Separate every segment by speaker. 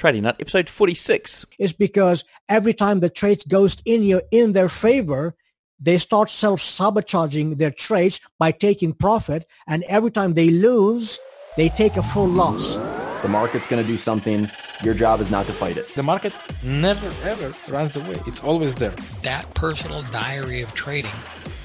Speaker 1: Trading Nut, episode 46.
Speaker 2: Is because every time the trade goes in your in their favor, they start self-sabotaging their trades by taking profit, and every time they lose, they take a full loss.
Speaker 3: The market's going to do something. Your job is not to fight it.
Speaker 4: The market never ever runs away. It's always there.
Speaker 5: That personal diary of trading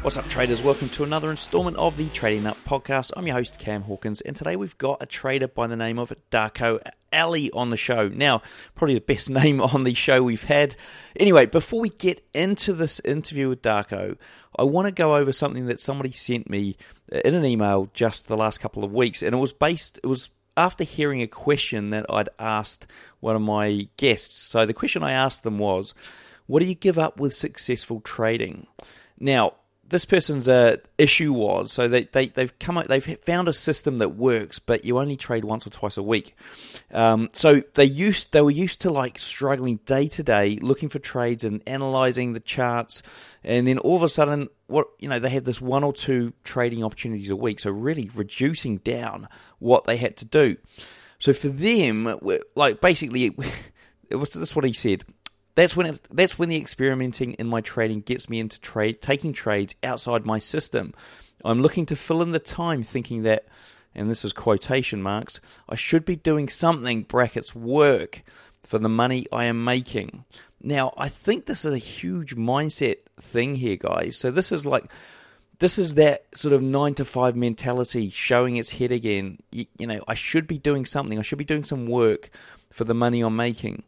Speaker 1: What's up, traders? Welcome to another installment of the Trading Nut podcast. I'm your host, Cam Hawkins, and today we've got a trader by the name of Darko Ali on the show. Now, probably the best name on the show we've had. Anyway, before we get into this interview with Darko, I want to go over something that somebody sent me uh, in an email just the last couple of weeks, and it was based, it was after hearing a question that I'd asked one of my guests. So the question I asked them was, What do you give up with successful trading? Now, this person's uh, issue was so they, they they've come up, they've found a system that works, but you only trade once or twice a week. Um, so they used they were used to like struggling day to day, looking for trades and analyzing the charts, and then all of a sudden, what you know, they had this one or two trading opportunities a week. So really reducing down what they had to do. So for them, like basically, it was that's what he said that's when that's when the experimenting in my trading gets me into trade taking trades outside my system. I'm looking to fill in the time thinking that and this is quotation marks I should be doing something brackets work for the money I am making. Now, I think this is a huge mindset thing here guys. So this is like this is that sort of 9 to 5 mentality showing its head again. You, you know, I should be doing something. I should be doing some work for the money I'm making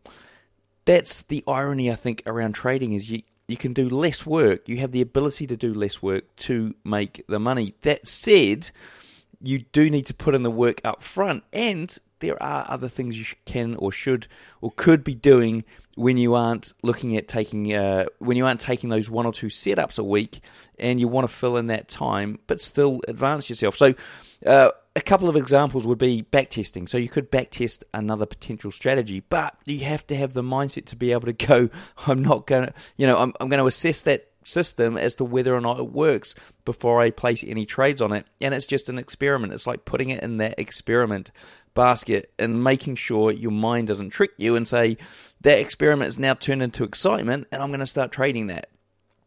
Speaker 1: that's the irony I think around trading is you you can do less work. You have the ability to do less work to make the money. That said, you do need to put in the work up front, and there are other things you can or should or could be doing when you aren't looking at taking uh, when you aren't taking those one or two setups a week, and you want to fill in that time, but still advance yourself. So. Uh, a couple of examples would be backtesting. So you could backtest another potential strategy, but you have to have the mindset to be able to go, I'm not going to, you know, I'm, I'm going to assess that system as to whether or not it works before I place any trades on it. And it's just an experiment. It's like putting it in that experiment basket and making sure your mind doesn't trick you and say, that experiment is now turned into excitement and I'm going to start trading that.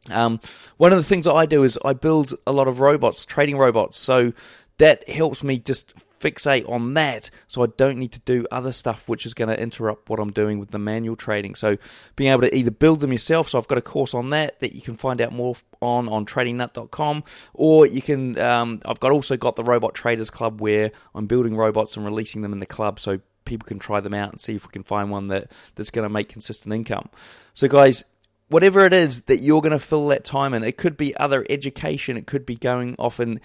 Speaker 1: Um, one of the things that I do is I build a lot of robots, trading robots. So that helps me just fixate on that so I don't need to do other stuff which is going to interrupt what I'm doing with the manual trading. So being able to either build them yourself, so I've got a course on that that you can find out more on on tradingnut.com or you can um, I've got also got the Robot Traders Club where I'm building robots and releasing them in the club so people can try them out and see if we can find one that that's going to make consistent income. So guys, whatever it is that you're going to fill that time in, it could be other education, it could be going off and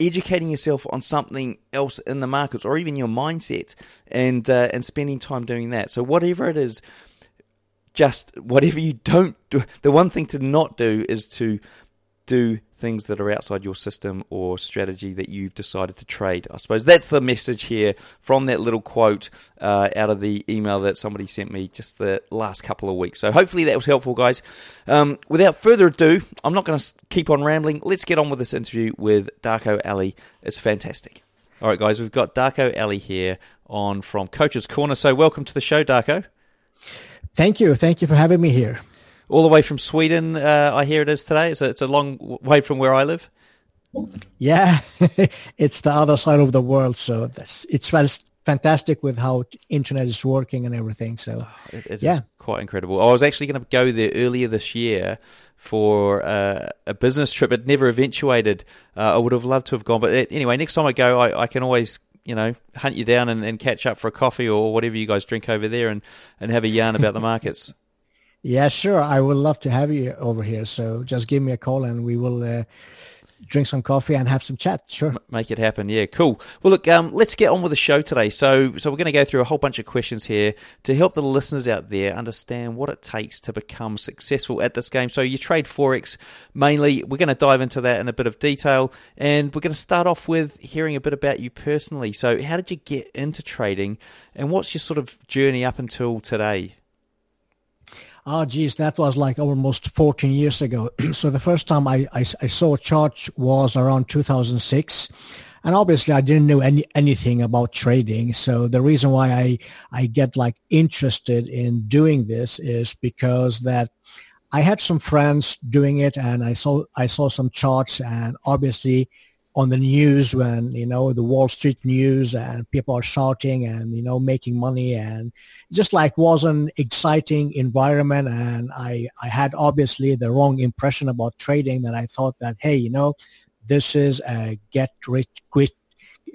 Speaker 1: educating yourself on something else in the markets or even your mindset and uh, and spending time doing that. So whatever it is, just whatever you don't do, the one thing to not do is to do things that are outside your system or strategy that you've decided to trade. I suppose that's the message here from that little quote uh, out of the email that somebody sent me just the last couple of weeks. So hopefully that was helpful, guys. Um, without further ado, I'm not going to keep on rambling. Let's get on with this interview with Darko Ali. It's fantastic. All right, guys, we've got Darko Ali here on from Coach's Corner. So welcome to the show, Darko.
Speaker 2: Thank you. Thank you for having me here
Speaker 1: all the way from Sweden. Uh, I hear it is today. So it's a long way from where I live.
Speaker 2: Yeah, it's the other side of the world. So it's fantastic with how internet is working and everything. So
Speaker 1: oh, it, it yeah, quite incredible. I was actually going to go there earlier this year for uh, a business trip. It never eventuated. Uh, I would have loved to have gone, but it, anyway, next time I go, I, I can always you know hunt you down and, and, catch up for a coffee or whatever you guys drink over there and, and have a yarn about the markets.
Speaker 2: Yeah, sure. I would love to have you over here. So just give me a call and we will uh, drink some coffee and have some chat. Sure,
Speaker 1: make it happen. Yeah, cool. Well, look, um, let's get on with the show today. So, so we're going to go through a whole bunch of questions here to help the listeners out there understand what it takes to become successful at this game. So, you trade forex mainly. We're going to dive into that in a bit of detail, and we're going to start off with hearing a bit about you personally. So, how did you get into trading, and what's your sort of journey up until today?
Speaker 2: Oh, geez, that was like almost 14 years ago. so the first time I, I, I, saw chart was around 2006. And obviously I didn't know any, anything about trading. So the reason why I, I get like interested in doing this is because that I had some friends doing it and I saw, I saw some charts and obviously on the news when you know the Wall Street news and people are shouting and you know making money and just like was an exciting environment and I I had obviously the wrong impression about trading that I thought that hey you know this is a get rich quick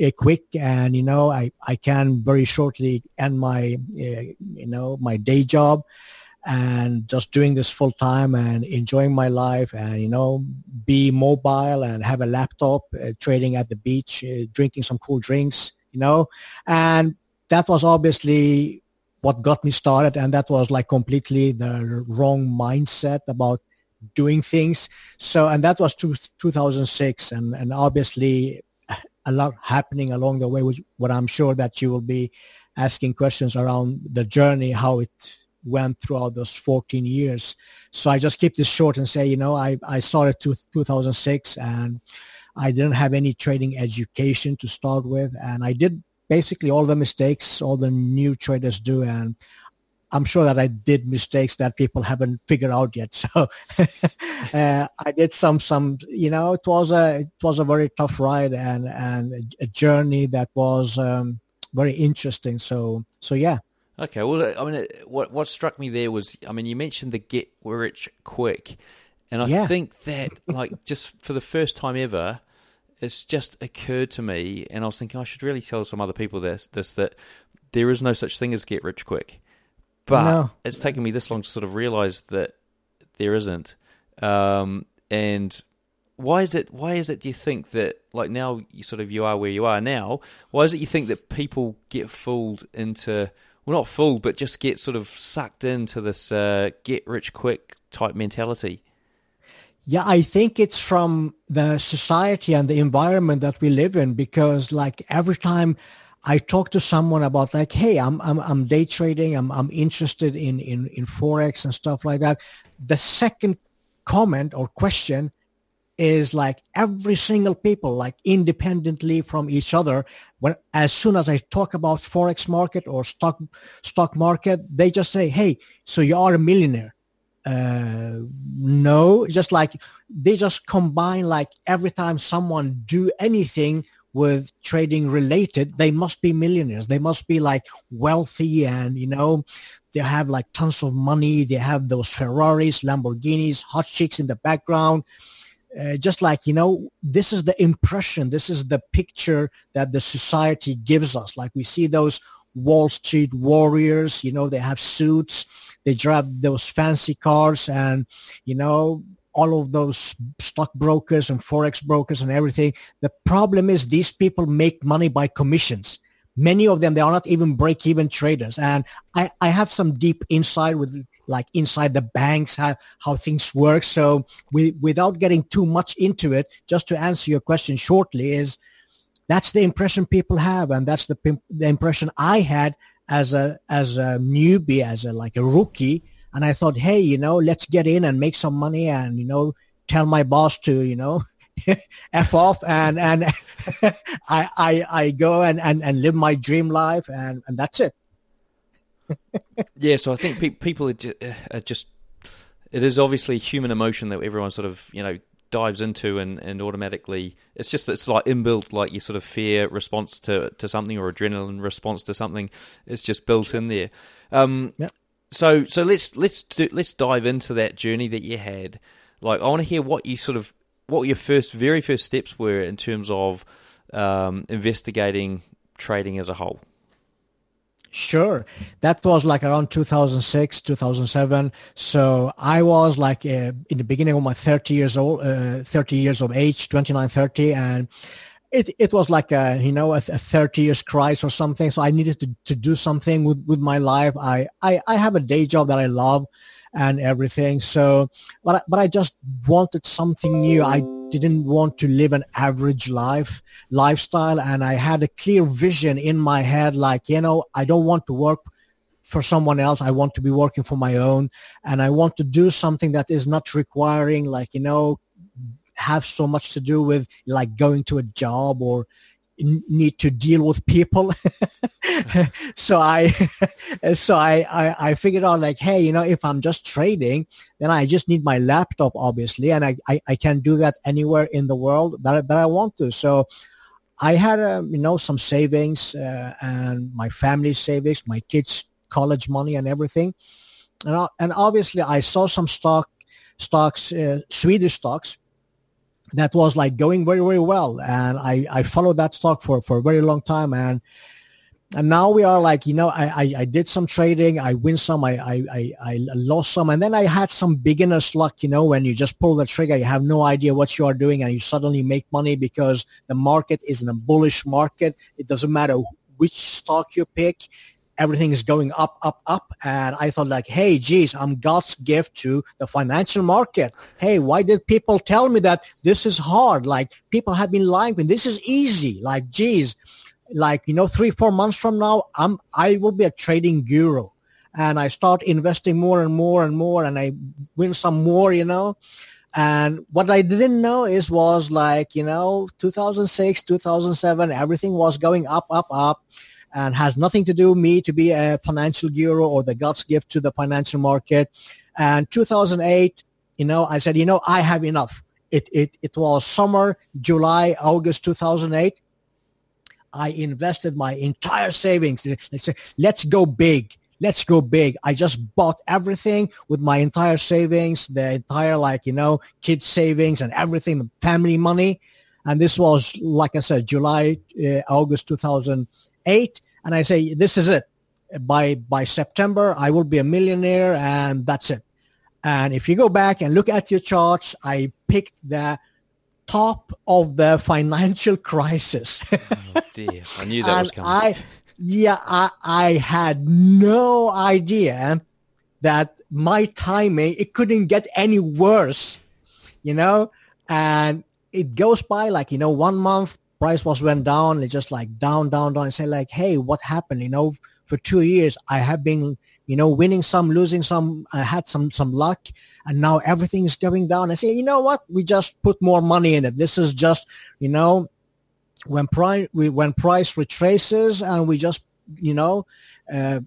Speaker 2: uh, quick and you know I I can very shortly end my uh, you know my day job and just doing this full time and enjoying my life and you know be mobile and have a laptop uh, trading at the beach uh, drinking some cool drinks you know? And that was obviously what got me started and that was like completely the wrong mindset about doing things. So and that was two, 2006 and and obviously a lot happening along the way which what i'm sure that you will be asking questions around the journey how it went throughout those 14 years. So I just keep this short and say, you know, I, I started to 2006 and I didn't have any trading education to start with. And I did basically all the mistakes all the new traders do. And I'm sure that I did mistakes that people haven't figured out yet. So uh, I did some, some, you know, it was a, it was a very tough ride and, and a journey that was um, very interesting. So, so yeah.
Speaker 1: Okay, well, I mean, what what struck me there was, I mean, you mentioned the get rich quick, and I yeah. think that, like, just for the first time ever, it's just occurred to me, and I was thinking I should really tell some other people this, this that there is no such thing as get rich quick, but no. it's taken me this long to sort of realize that there isn't, um, and why is it? Why is it? Do you think that, like, now you sort of you are where you are now? Why is it you think that people get fooled into well, not fooled, but just get sort of sucked into this uh, get rich quick type mentality?
Speaker 2: Yeah, I think it's from the society and the environment that we live in because like every time I talk to someone about like, hey, I'm I'm I'm day trading, I'm I'm interested in in in forex and stuff like that. The second comment or question is like every single people like independently from each other. When as soon as i talk about forex market or stock stock market they just say hey so you are a millionaire. Uh no just like they just combine like every time someone do anything with trading related they must be millionaires. They must be like wealthy and you know they have like tons of money. They have those ferraris lamborghinis hot chicks in the background uh, just like you know this is the impression this is the picture that the society gives us. Like we see those wall street warriors you know they have suits they drive those fancy cars and you know all of those stockbrokers and forex brokers and everything. The problem is these people make money by commissions. Many of them they are not even break even traders. And i i have some deep insight with like inside the banks, how, how things work. So we, without getting too much into it, just to answer your question shortly is that's the impression people have. And that's the, the impression I had as a, as a newbie, as a, like a rookie. And I thought, hey, you know, let's get in and make some money and, you know, tell my boss to, you know, f off and and I, I I go and, and and live my dream life and and that's it
Speaker 1: yeah, so I think pe- people are just, are just, it is obviously human emotion that everyone sort of, you know, dives into and, and automatically it's just it's like inbuilt like your sort of fear response to to something or adrenaline response to something it's just built in there. Um yep. so so let's let's do, let's dive into that journey that you had. Like i want to hear what you sort of what your first very first steps were in terms of um, investigating trading as a whole
Speaker 2: Sure. That was like around 2006, 2007. So I was like uh, in the beginning of my 30 years old, uh, 30 years of age, 29, 30. And it, it was like a, you know, a, a 30 years crisis or something. So I needed to, to do something with, with my life. I, I, I have a day job that I love and everything. So, but but I just wanted something new. I didn't want to live an average life lifestyle, and I had a clear vision in my head, like you know, I don't want to work for someone else. I want to be working for my own, and I want to do something that is not requiring, like you know, have so much to do with like going to a job or need to deal with people. so I, so I, I, I, figured out like, hey, you know, if I'm just trading, then I just need my laptop, obviously, and I, I, I can do that anywhere in the world that, that I want to. So I had, um, you know, some savings uh, and my family's savings, my kids' college money and everything. And, and obviously I saw some stock, stocks, uh, Swedish stocks that was like going very very well and i i followed that stock for for a very long time and and now we are like you know I, I, I did some trading i win some I, I i lost some and then i had some beginner's luck you know when you just pull the trigger you have no idea what you are doing and you suddenly make money because the market is in a bullish market. It doesn't matter which stock you pick everything is going up, up, up. And I thought like, hey, geez, I'm God's gift to the financial market. Hey, why did people tell me that this is hard? Like people have been lying to me. This is easy. Like, geez, like, you know, three, four months from now, I'm, I will be a trading guru. And I start investing more and more and more and I win some more, you know. And what I didn't know is was like, you know, 2006, 2007, everything was going up, up, up and has nothing to do me to be a financial guru or the God's gift to the financial market. And 2008, you know, I said, you know, I have enough. It, it, it was summer, July, August 2008. I invested my entire savings. Let's go big. Let's go big. I just bought everything with my entire savings, the entire like, you know, kids savings and everything, family money. And this was, like I said, July, uh, August 2008 eight, and I say, this is it. By by September, I will be a millionaire, and that's it. And if you go back and look at your charts, I picked the top of the financial crisis.
Speaker 1: oh dear, I knew that was coming.
Speaker 2: I, yeah, I, I had no idea that my timing it couldn't get any worse, you know. And it goes by like you know one month, price was went down. It's just like down, down, down. And say like, hey, what happened? You know, for two years I have been, you know, winning some, losing some. I had some some luck, and now everything is going down. I say, you know what? We just put more money in it. This is just, you know, when price we when price retraces, and we just, you know. Uh,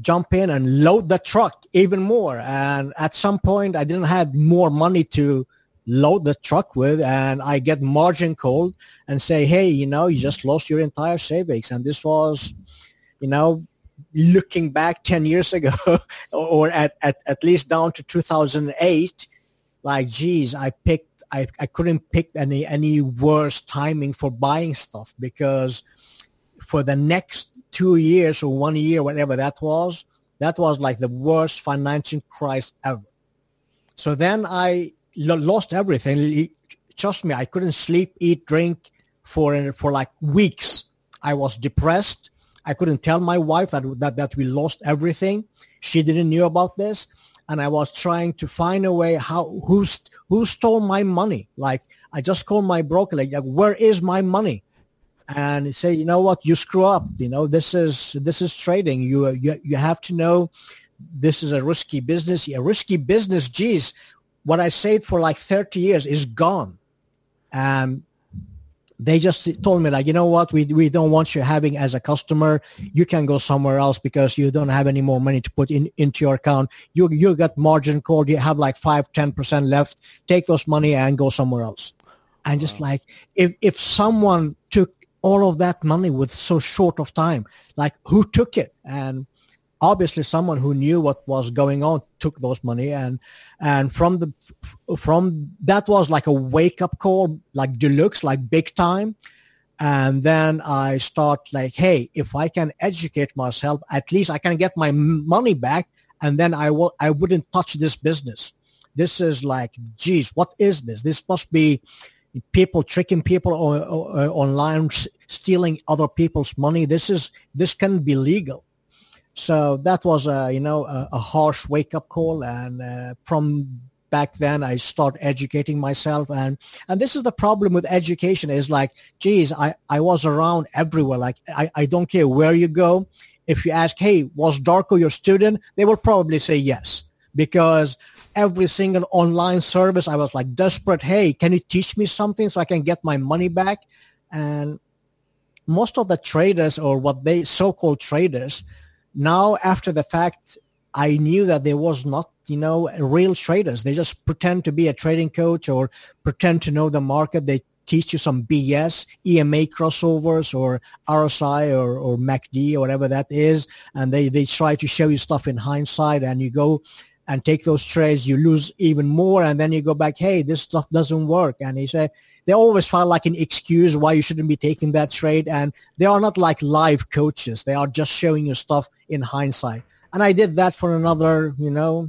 Speaker 2: jump in and load the truck even more and at some point i didn't have more money to load the truck with and I get margin called and say, hey, you know, you just lost your entire savings. And this was, you know, looking back 10 years ago or at, at, at least down to 2008, like, geez, I picked, I, I couldn't pick any, any worse timing for buying stuff because for the next two years or one year, whatever that was, that was like the worst financial crisis ever. So then I lost everything. Trust me, I couldn't sleep, eat, drink for for like weeks. I was depressed. I couldn't tell my wife that that, that we lost everything. She didn't knew about this, and I was trying to find a way how who's who stole my money. Like I just called my broker, like, like where is my money? And said, you know what, you screw up. You know this is this is trading. You you you have to know this is a risky business. A risky business, geez, what I saved for like 30 years is gone. And they just told me like, you know what, we, we don't want you having as a customer. You can go somewhere else because you don't have any more money to put in into your account. You you got margin called. You have like five, ten percent left. Take those money and go somewhere else. And just like if if someone took all of that money with so short of time, like who took it? And obviously someone who knew what was going on took those money and and from the from that was like a wake up call like deluxe like big time And then I start like, hey, if I can educate myself, at least I can get my money back and then I will, I wouldn't touch this business. This is like, geez, what is this? This must be people tricking people online, stealing other people's money. This is, this can be legal. So that was a, you know, a, a harsh wake up call. And uh, from back then I start educating myself. And and this is the problem with education is like geez I, I was around everywhere. Like I, I don't care where you go. If you ask hey was Darko your student? They will probably say yes. Because every single online service I was like desperate hey can you teach me something so I can get my money back? And most of the traders or what they so-called traders now after the fact I knew that there was not, you know, real traders. They just pretend to be a trading coach or pretend to know the market. They teach you some BS, EMA crossovers or RSI or, or MACD or whatever that is. And they, they try to show you stuff in hindsight and you go and take those trades, you lose even more. And then you go back, hey, this stuff doesn't work. And he said, they always find like an excuse why you shouldn't be taking that trade. And they are not like live coaches. They are just showing you stuff in hindsight. And I did that for another, you know,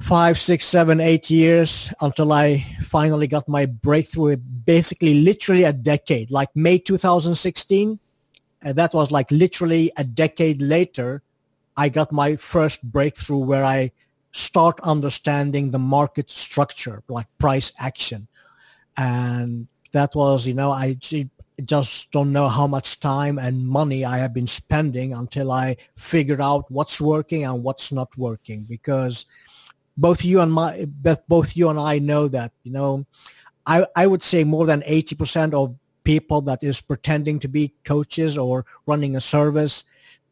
Speaker 2: five, six, seven, eight years until I finally got my breakthrough. Basically, literally a decade, like May 2016. And that was like literally a decade later. I got my first breakthrough where I start understanding the market structure, like price action. And that was, you know, I just don't know how much time and money I have been spending until I figured out what's working and what's not working. Because both you and my both you and I know that you know I I would say more than 80% of people that is pretending to be coaches or running a service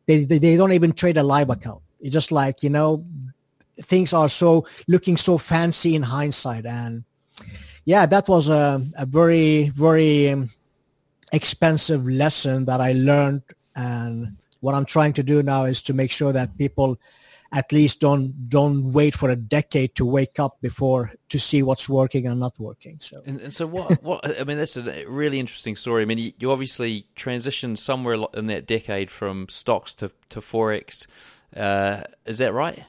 Speaker 2: they they, they don't even trade a live account. It's just like you know things are so looking so fancy in hindsight. And yeah that was a, a very very um, expensive lesson that I learned. And what I'm trying to do now is to make sure that people at least don't don't wait for a decade to wake up before to see what's working and not working. So
Speaker 1: and, and so what what I mean that's a really interesting story. I mean you, you, obviously transitioned somewhere in that decade from stocks to to forex. Uh, is that right?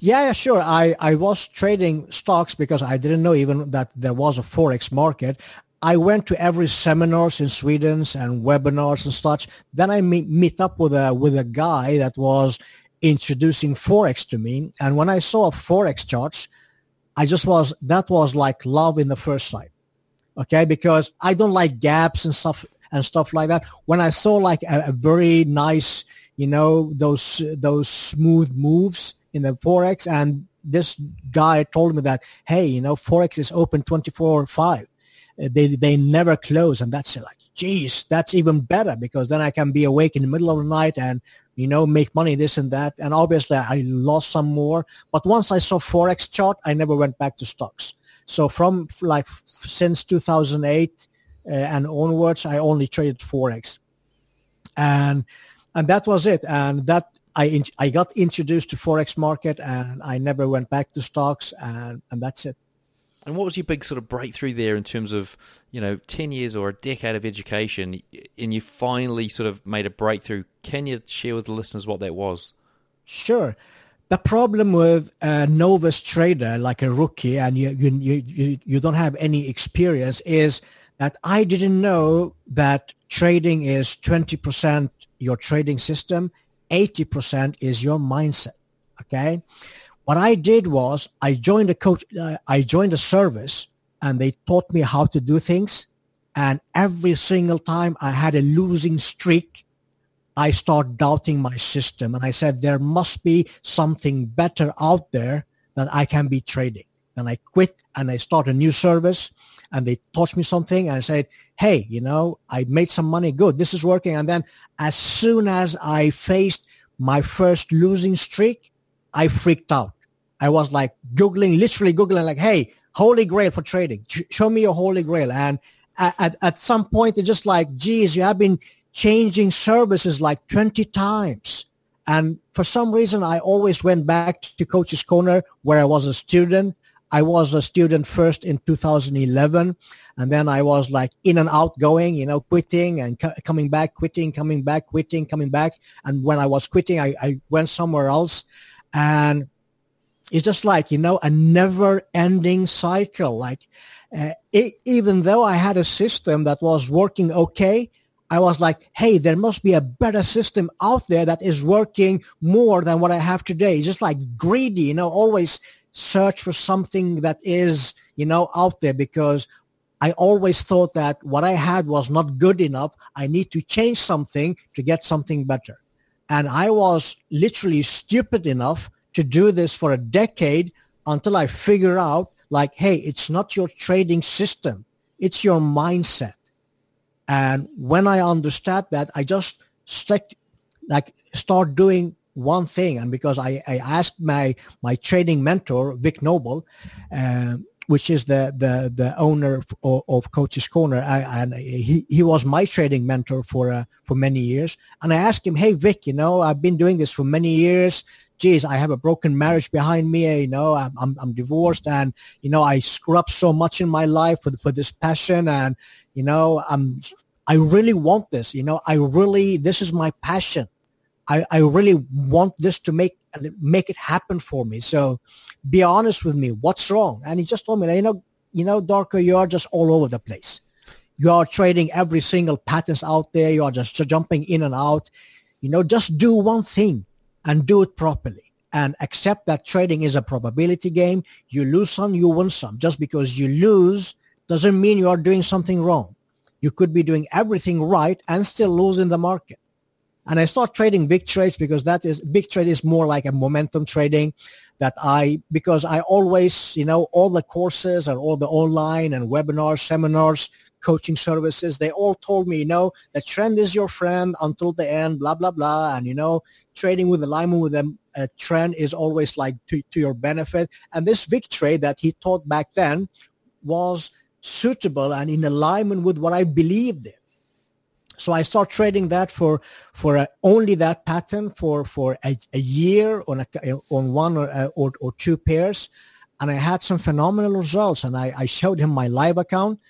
Speaker 2: Yeah, sure. I, I was trading stocks because I didn't know even that there was a forex market. I went to every seminars in Sweden and webinars and such. Then I meet, meet up with a with a guy that was introducing forex to me, and when I saw a forex charts, I just was that was like love in the first sight. Okay, because I don't like gaps and stuff and stuff like that. When I saw like a, a very nice, you know, those those smooth moves in the forex, and this guy told me that, hey, you know, forex is open twenty four five they they never close, and that's like, geez, that's even better because then I can be awake in the middle of the night and you know make money this and that. And obviously, I lost some more, but once I saw forex chart, I never went back to stocks. So from like since 2008 uh, and onwards, I only traded forex, and and that was it. And that I I got introduced to forex market, and I never went back to stocks, and and that's it.
Speaker 1: And what was your big sort of breakthrough there in terms of, you know, 10 years or a decade of education and you finally sort of made a breakthrough? Can you share with the listeners what that was?
Speaker 2: Sure. The problem with a novice trader, like a rookie, and you, you, you, you don't have any experience is that I didn't know that trading is 20% your trading system, 80% is your mindset. Okay. What I did was I joined a coach, uh, I joined a service and they taught me how to do things. And every single time I had a losing streak, I start doubting my system. And I said, there must be something better out there that I can be trading. Then I quit and I start a new service and they taught me something and I said, hey, you know, I made some money. Good. This is working. And then as soon as I faced my first losing streak, I freaked out. I was like Googling, literally Googling like, hey, holy grail for trading. show me your holy grail. And at, at some point, it's just like, geez, you have been changing services like 20 times. And for some reason, I always went back to Coach's Corner where I was a student. I was a student first in 2011, and then I was like in and out going, you know, quitting and coming back, quitting, coming back, quitting, coming back. And when I was quitting, I, I went somewhere else, and it's just like you know a never-ending cycle. Like uh, it, even though I had a system that was working okay, I was like, hey, there must be a better system out there that is working more than what I have today. It's just like greedy, you know, always search for something that is, you know, out there because I always thought that what I had was not good enough. I need to change something to get something better. And I was literally stupid enough to do this for a decade until I figure out like, hey, it's not your trading system. It's your mindset. And when I understand that, I just stick, like start doing one thing. And because I, I asked my, my trading mentor, Vic Noble, um, which is the, the, the owner of, of Coach's Corner. I, and he, he was my trading mentor for, uh, for many years. And I asked him, Hey, Vic, you know, I've been doing this for many years. Geez, I have a broken marriage behind me. You know, I'm, I'm, I'm divorced and, you know, I screw up so much in my life for, for this passion. And, you know, I'm, I really want this. You know, I really, this is my passion. I, I really want this to make make it happen for me. So be honest with me. What's wrong? And he just told me, you know, you know, Darko, you are just all over the place. You are trading every single patterns out there. You are just jumping in and out. You know, just do one thing and do it properly and accept that trading is a probability game. You lose some, you win some. Just because you lose doesn't mean you are doing something wrong. You could be doing everything right and still lose in the market. And I start trading big trades because that is big trade is more like a momentum trading that I because I always, you know, all the courses and all the online and webinars, seminars, coaching services, they all told me, you know, the trend is your friend until the end, blah, blah, blah. And, you know, trading with alignment with them, a trend is always like to, to your benefit. And this big trade that he taught back then was suitable and in alignment with what I believed in. So I start trading that for for uh, only that pattern for for a, a year on a, on one or, uh, or, or two pairs, and I had some phenomenal results. And I, I showed him my live account,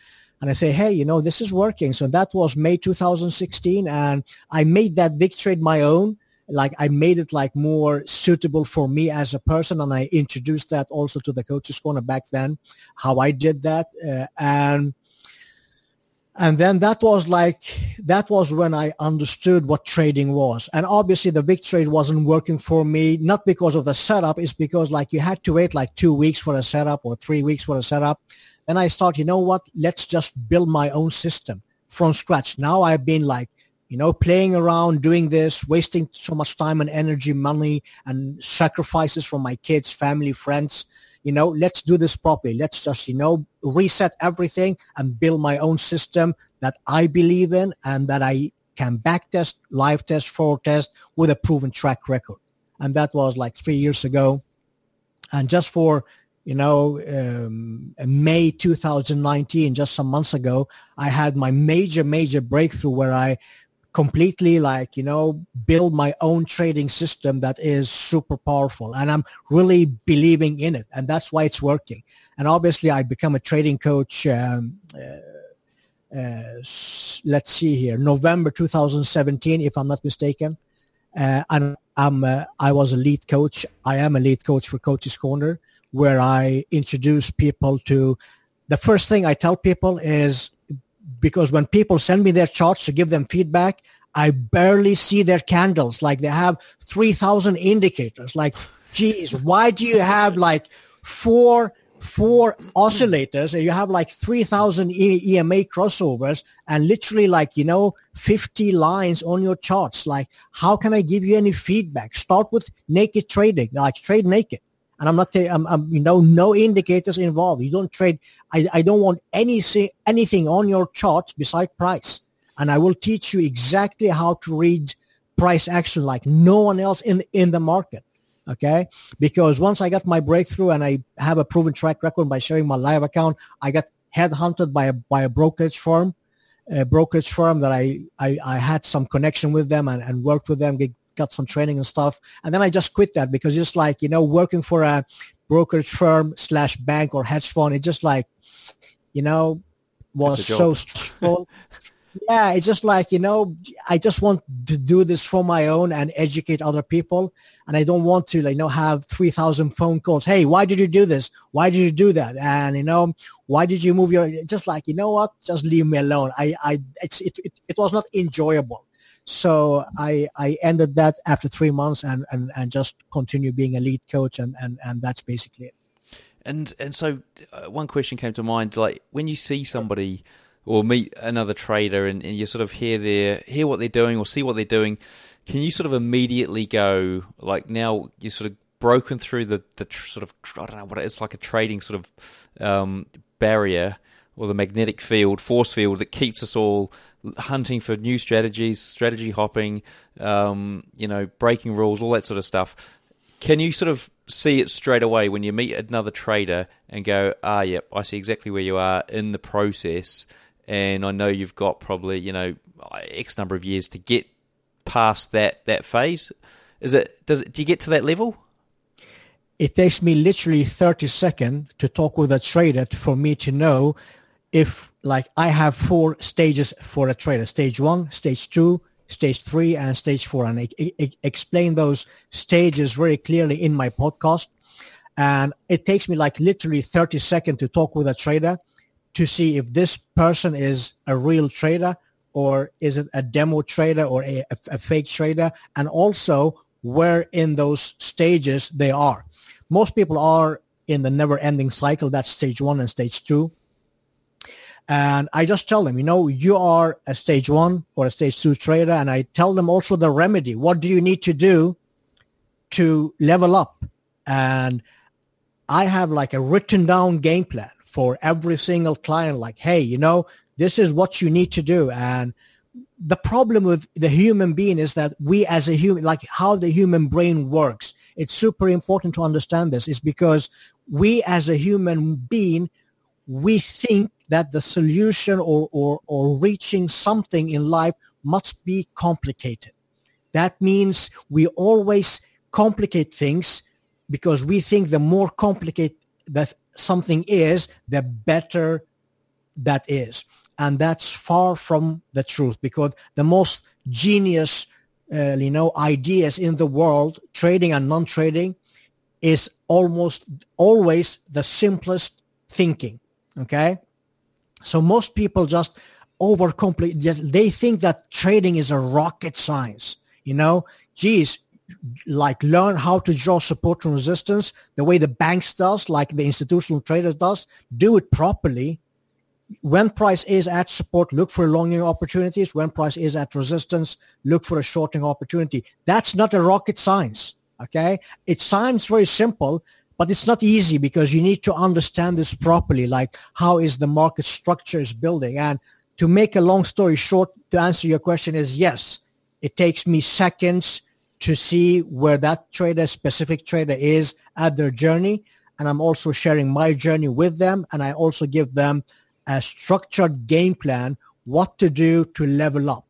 Speaker 2: and I say, hey, you know, this is working. So that was May 2016, and I made that big trade my own. Like I made it like more suitable for me as a person, and I introduced that also to the coaches corner back then, how I did that, uh, and and then that was like, that was when I understood what trading was. And obviously the big trade wasn't working for me, not because of the setup, it's because like you had to wait like two weeks for a setup or three weeks for a setup. Then I start, you know what, let's just build my own system from scratch. Now I've been like, you know, playing around, doing this, wasting so much time and energy, money and sacrifices from my kids, family, friends you know, let's do this properly. Let's just, you know, reset everything and build my own system that I believe in and that I can backtest, live test, forward test with a proven track record. And that was like three years ago. And just for, you know, um, May 2019, just some months ago, I had my major, major breakthrough where I completely like you know build my own trading system that is super powerful and i'm really believing in it and that's why it's working. And obviously i become a trading coach um, uh, uh, let's see here november 2017 if i'm not mistaken. Uh, and i'm uh, i was a lead coach. I am a lead coach for coaches corner where i introduce people to the first thing i tell people is because when people send me their charts to give them feedback, I barely see their candles. Like they have 3,000 indicators. Like, geez, why do you have like four four oscillators and you have like 3000 EMA crossovers and literally like, you know, 50 lines on your charts. Like, how can I give you any feedback? Start with naked trading, like trade naked and I'm not saying I'm, I'm, you know no indicators involved. You don't trade. I, I don't want any anything on your charts beside price, and I will teach you exactly how to read price action like no one else in in the market. Okay, because once I got my breakthrough and I have a proven track record by sharing my live account, I got headhunted by a by a brokerage firm, a brokerage firm that I I, I had some connection with them and, and worked with them, got some training and stuff. And then I just quit that because just like, you know, working for a brokerage firm slash bank or hedge fund. it just like, you know, was so stressful. yeah, it's just like, you know, I just want to do this for my own and educate other people. And I don't want to, like, you know, have 3,000 phone calls. Hey, why did you do this? Why did you do that? And, you know, why did you move your, just like, you know what? Just leave me alone. I, I, it's, it, it, it was not enjoyable. So I, I ended that after three months and, and, and just continue being a lead coach. And, and, and that's basically it.
Speaker 1: And, and so uh, one question came to mind, like when you see somebody or meet another trader and, and you sort of hear their hear what they're doing or see what they're doing, can you sort of immediately go like now you're sort of broken through the the sort of I don't know what it is like a trading sort of um, barrier or the magnetic field force field that keeps us all hunting for new strategies, strategy hopping, um, you know, breaking rules, all that sort of stuff. Can you sort of see it straight away when you meet another trader and go, ah, yep, I see exactly where you are in the process, and I know you've got probably you know X number of years to get past that that phase. Is it does it, do you get to that level?
Speaker 2: It takes me literally 30 seconds to talk with a trader for me to know if like I have four stages for a trader, stage one, stage two, stage three, and stage four. And I, I, I explain those stages very clearly in my podcast. And it takes me like literally 30 seconds to talk with a trader to see if this person is a real trader or is it a demo trader or a, a, a fake trader and also where in those stages they are. Most people are in the never ending cycle. That's stage one and stage two. And I just tell them, you know, you are a stage one or a stage two trader. And I tell them also the remedy. What do you need to do to level up? And I have like a written down game plan for every single client. Like, hey, you know, this is what you need to do. And the problem with the human being is that we as a human, like how the human brain works, it's super important to understand this is because we as a human being, we think that the solution or, or, or reaching something in life must be complicated. That means we always complicate things because we think the more complicated that something is, the better that is. And that's far from the truth because the most genius, uh, you know, ideas in the world, trading and non-trading, is almost always the simplest thinking. Okay. So most people just overcomplicate. They think that trading is a rocket science. You know, geez, like learn how to draw support and resistance the way the banks does, like the institutional traders does. Do it properly. When price is at support, look for longing opportunities. When price is at resistance, look for a shorting opportunity. That's not a rocket science. Okay. It sounds very simple, but it's not easy because you need to understand this properly, like how is the market structure is building. And to make a long story short, to answer your question is yes, it takes me seconds to see where that trader, specific trader is at their journey. And I'm also sharing my journey with them. And I also give them a structured game plan, what to do to level up.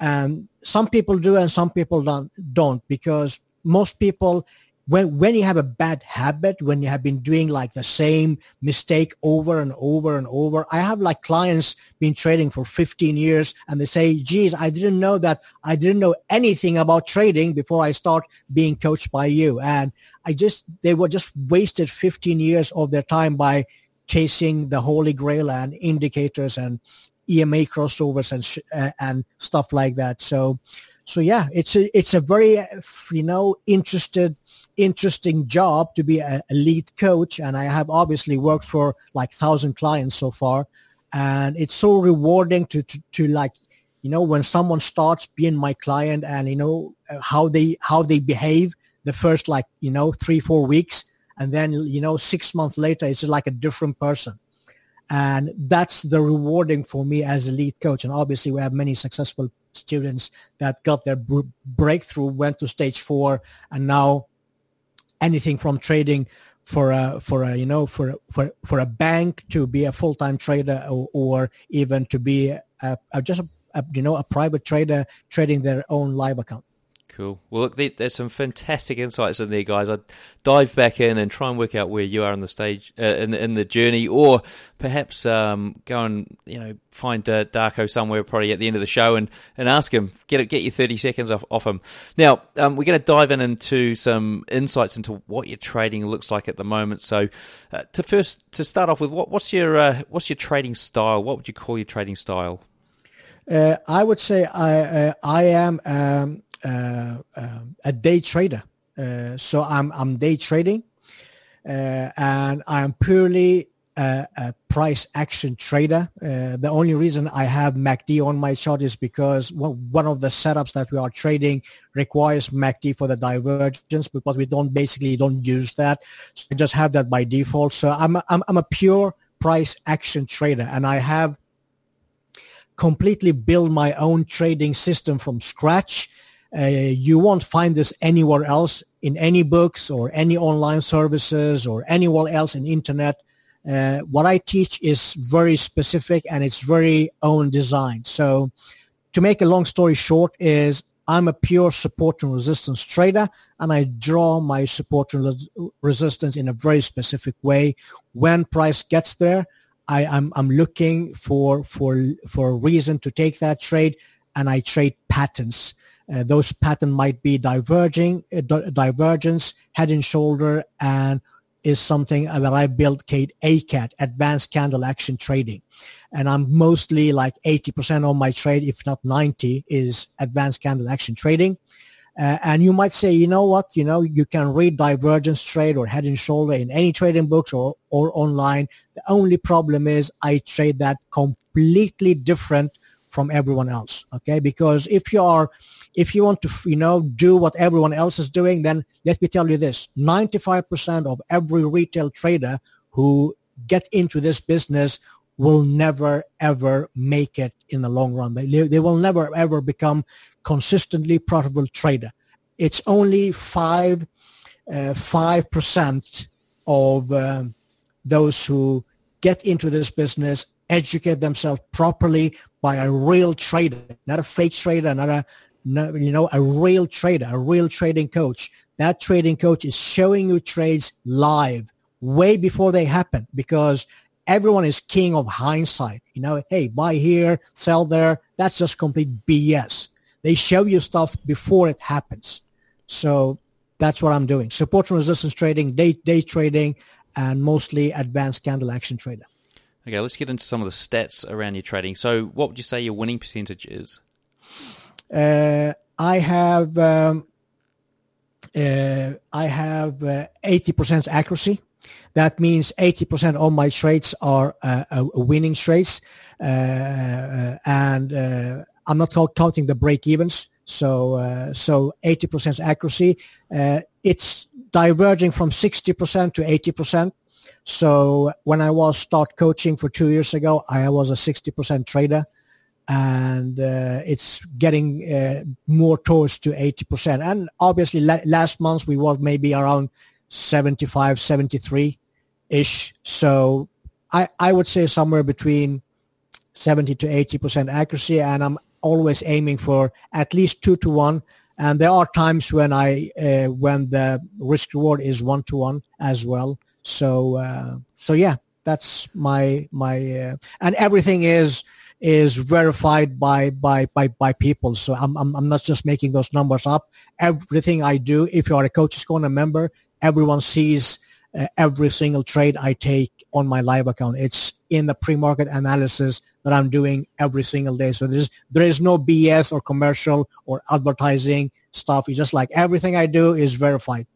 Speaker 2: And some people do and some people don't, don't because most people when when you have a bad habit when you have been doing like the same mistake over and over and over i have like clients been trading for 15 years and they say geez i didn't know that i didn't know anything about trading before i start being coached by you. And i just they were just wasted 15 years of their time by chasing the holy grail and indicators and ema crossovers and sh- uh, and stuff like that. So so yeah it's a it's a very you know interested interesting job to be a, a lead coach. And i have obviously worked for like thousand clients so far. And it's so rewarding to, to, to like you know when someone starts being my client and you know how they how they behave the first like you know three four weeks. And then you know six months later it's like a different person. And that's the rewarding for me as a lead coach. And obviously we have many successful students that got their breakthrough went to stage four and now anything from trading for a for a you know for for for a bank to be a full time trader or, or, even to be a, a just a, a, you know a private trader trading their own live account.
Speaker 1: Cool. Well, look, there's some fantastic insights in there, guys. I'd dive back in and try and work out where you are on the stage, uh, in, in the journey, or perhaps um, go and you know find uh, Darko somewhere, probably at the end of the show, and, and ask him get it, get your thirty seconds off, off him. Now, um, we're going to dive in into some insights into what your trading looks like at the moment. So, uh, to first to start off with, what, what's your uh, what's your trading style? What would you call your trading style?
Speaker 2: Uh, I would say I uh, I am um, a day trader. Uh, so I'm I'm day trading, uh, and I'm purely a, a price action trader. Uh, the only reason I have MACD on my chart is because one of the setups that we are trading requires MACD for the divergence, but we don't basically don't use that. So I just have that by default. So I'm I'm, I'm a pure price action trader, and I have completely built my own trading system from scratch uh, you won't find this anywhere else in any books or any online services or anywhere else in internet. Uh, what I teach is very specific and it's very own design. So to make a long story short is I'm a pure support and resistance trader and I draw my support and resistance in a very specific way. When price gets there, I, am I'm, I'm looking for, for, for a reason to take that trade and I trade patterns. Uh, those patterns might be diverging, uh, divergence, head and shoulder, and is something that I built Kate ACAT, Advanced Candle Action Trading. And I'm mostly like 80% of my trade, if not 90, is Advanced Candle Action Trading. Uh, and you might say, you know what, you know, you can read divergence trade or head and shoulder in any trading books or, or online. The only problem is I trade that completely different from everyone else. Okay. Because if you are if you want to, you know, do what everyone else is doing, then let me tell you this, 95% of every retail trader who get into this business will never ever make it in the long run. They, they will never ever become consistently profitable trader. It's only five uh, five percent of um, those who get into this business educate themselves properly by a real trader, not a fake trader, not a you know, a real trader, a real trading coach. That trading coach is showing you trades live way before they happen because everyone is king of hindsight. You know, hey, buy here, sell there. That's just complete BS. They show you stuff before it happens. So that's what I'm doing. Support and resistance trading, day, day trading, and mostly advanced candle action trader.
Speaker 1: Okay, let's get into some of the stats around your trading. So what would you say your winning percentage is?
Speaker 2: Uh, I have um, uh, I have uh, eighty percent accuracy. That means eighty percent of my trades are winning trades, and I'm not counting the break evens. So so eighty percent accuracy. it's diverging from sixty percent to eighty percent. So when I was start coaching for two years ago, I was a 60% trader and uh, it's getting uh, more towards to 80%. And obviously la- last month we were maybe around 75, 73-ish. So I, I would say somewhere between 70 to 80% accuracy. And I'm always aiming for at least two to one. And there are times when I, uh, when the risk reward is one to one as well. So, uh, so yeah, that's my, my, uh, and everything is, is verified by by by by people. So I'm I'm, I'm not just making those numbers up. Everything I do, if you are a Coaches Corner member, everyone sees uh, every single trade I take on my live account. It's in the pre-market analysis that I'm doing every single day. So there's there is no BS or commercial or advertising stuff. It's just like everything I do is verified.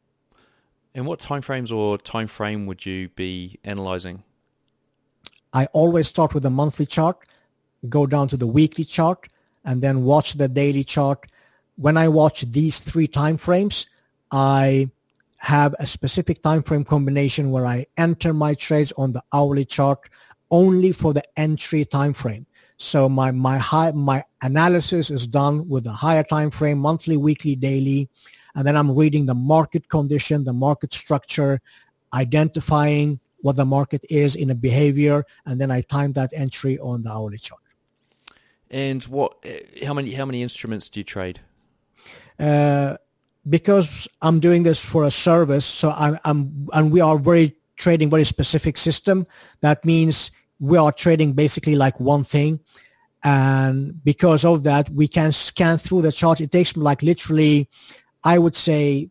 Speaker 1: And what timeframes or time frame would you be analyzing?
Speaker 2: I always start with a monthly chart go down to the weekly chart and then watch the daily chart. When I watch these three time frames, I have a specific time frame combination where I enter my trades on the hourly chart only for the entry time frame. So my my high my analysis is done with a higher time frame, monthly, weekly, daily, and then I'm reading the market condition, the market structure, identifying what the market is in a behavior, and then I time that entry on the hourly chart.
Speaker 1: And what? How many? How many instruments do you trade?
Speaker 2: uh, because I'm doing this for a service, so I'm, I'm and we are very trading very specific system. That means we are trading basically like one thing, and because of that, we can scan through the chart. It takes like literally, I would say,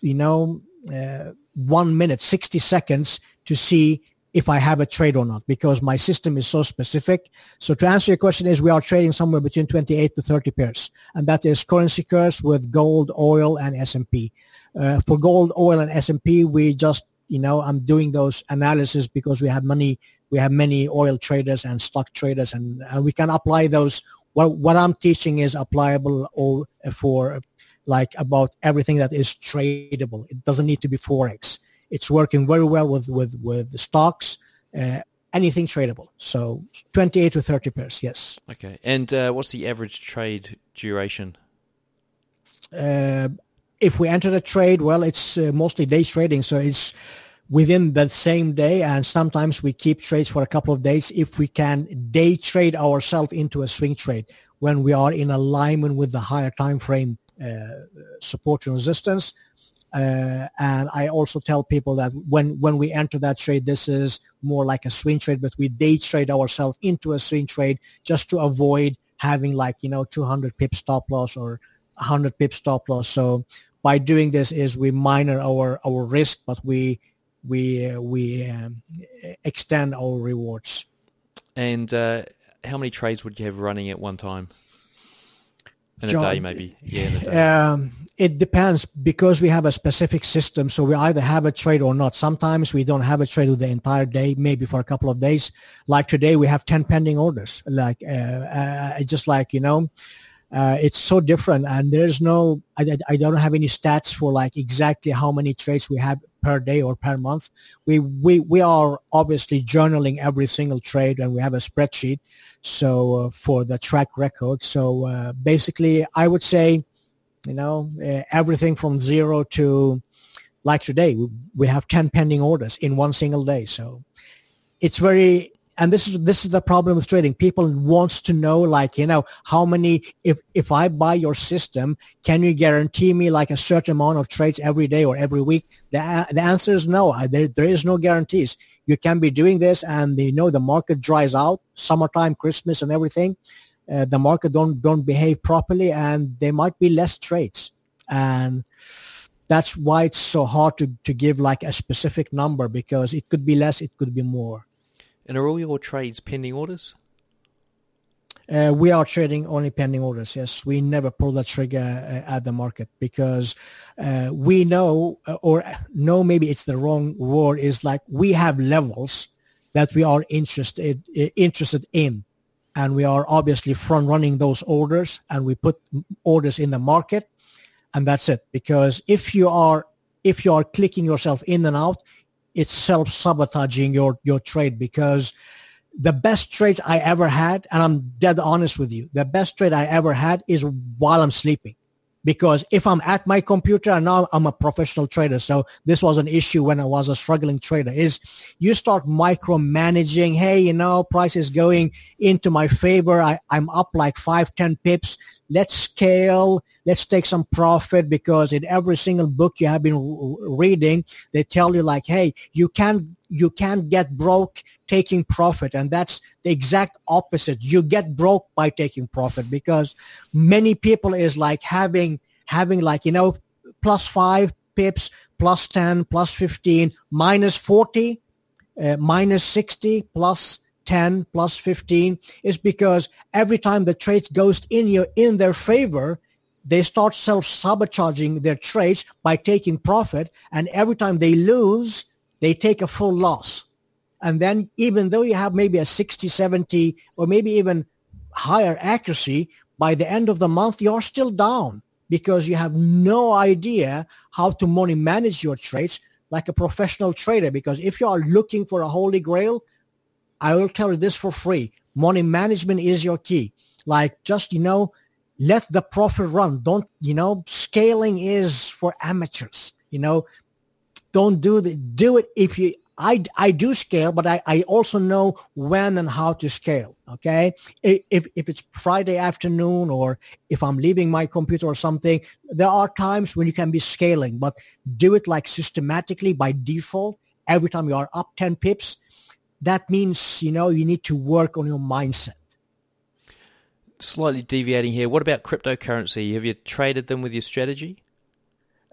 Speaker 2: you know, uh, one minute, sixty seconds to see if I have a trade or not because my system is so specific. So to answer your question is we are trading somewhere between 28 to 30 pairs and that is currency pairs with gold, oil and S&P. Uh, for gold, oil and S&P, we just, you know, I'm doing those analysis because we have many, we have many oil traders and stock traders and, we can apply those. What, what I'm teaching is applicable for like about everything that is tradable. It doesn't need to be Forex it's working very well with with with the stocks. Uh, anything tradable. So 28 to 30 pairs, yes.
Speaker 1: Okay. And uh, what's the average trade duration?
Speaker 2: Uh, if we enter the trade, well, it's uh, mostly day trading, so it's within the same day, and sometimes we keep trades for a couple of days if we can day trade ourselves into a swing trade when we are in alignment with the higher time frame uh, support and resistance uh, and I also tell people that when, when we enter that trade, this is more like a swing trade, but we day trade ourselves into a swing trade just to avoid having like, you know, 200 pip stop loss or 100 pip stop loss. So by doing this is we minor our, our risk, but we, we, uh, we um, extend our rewards.
Speaker 1: And uh, how many trades would you have running at one time? In a day, maybe. Yeah, in a day.
Speaker 2: Um, it depends because we have a specific system. So we either have a trade or not. Sometimes we don't have a trade the entire day, maybe for a couple of days. Like today, we have 10 pending orders. Like, uh, uh, just like, you know, uh, it's so different and there's no, I, I don't have any stats for like exactly how many trades we have per day or per month. We, we, we are obviously journaling every single trade and we have a spreadsheet. So uh, for the track record. So uh, basically I would say, you know, uh, everything from zero to like today, we, we have 10 pending orders in one single day. So it's very, and this is, this is the problem with trading. People wants to know, like, you know, how many, if, if I buy your system, can you guarantee me like a certain amount of trades every day or every week? The, the answer is no. There, there is no guarantees. You can be doing this and you know the market dries out, summertime, Christmas and everything uh, the market don't don't behave properly and there might be less trades and that's why it's so hard to, to give like a specific number because it could be less it could be more
Speaker 1: and are all your trades pending orders
Speaker 2: uh, we are trading only pending orders. Yes, we never pull the trigger uh, at the market because uh, we know, uh, or no, maybe it's the wrong word. Is like we have levels that we are interested interested in, and we are obviously front running those orders and we put orders in the market and that's it because if you are if you are clicking yourself in and out it's self-sabotaging your your trade because the best trades i ever had and i'm dead honest with you the best trade i ever had is while i'm sleeping because if I'm at my computer and now I'm a professional trader, so this was an issue when I was a struggling trader, is you start micromanaging, hey, you know, price is going into my favor. I, I'm up like five, ten pips. Let's scale. Let's take some profit because in every single book you have been reading, they tell you like, hey, you can't, you can't get broke taking profit. And that's the exact opposite. You get broke by taking profit because many people is like having, having like, you know, plus five pips, plus 10, plus 15, minus 40, uh, minus 60, plus 10, plus 15 is because every time the trade goes in your, in their favor, they start self-sabotaging their trades by taking profit. And every time they lose, they take a full loss. And then even though you have maybe a 60, 70, or maybe even higher accuracy, by the end of the month, you're still down because you have no idea how to money manage your trades like a professional trader. Because if you are looking for a holy grail, I will tell you this for free. Money management is your key. Like just, you know, let the profit run. Don't, you know, scaling is for amateurs. You know, don't do the, do it if you I, I do scale, but I, I also know when and how to scale. Okay. If, if it's Friday afternoon or if I'm leaving my computer or something, there are times when you can be scaling, but do it like systematically by default. Every time you are up 10 pips, that means, you know, you need to work on your mindset.
Speaker 1: Slightly deviating here. What about cryptocurrency? Have you traded them with your strategy?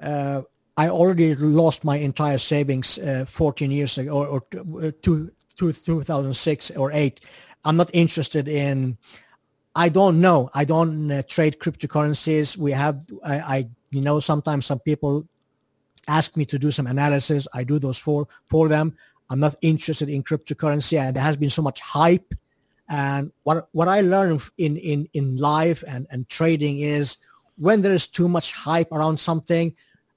Speaker 2: Uh, I already lost my entire savings uh, 14 years ago, or, or uh, two, two, 2006 or 8. I'm not interested in. I don't know. I don't uh, trade cryptocurrencies. We have. I, I, you know, sometimes some people ask me to do some analysis. I do those for for them. I'm not interested in cryptocurrency, and there has been so much hype. And what what I learned in in in life and and trading is when there is too much hype around something,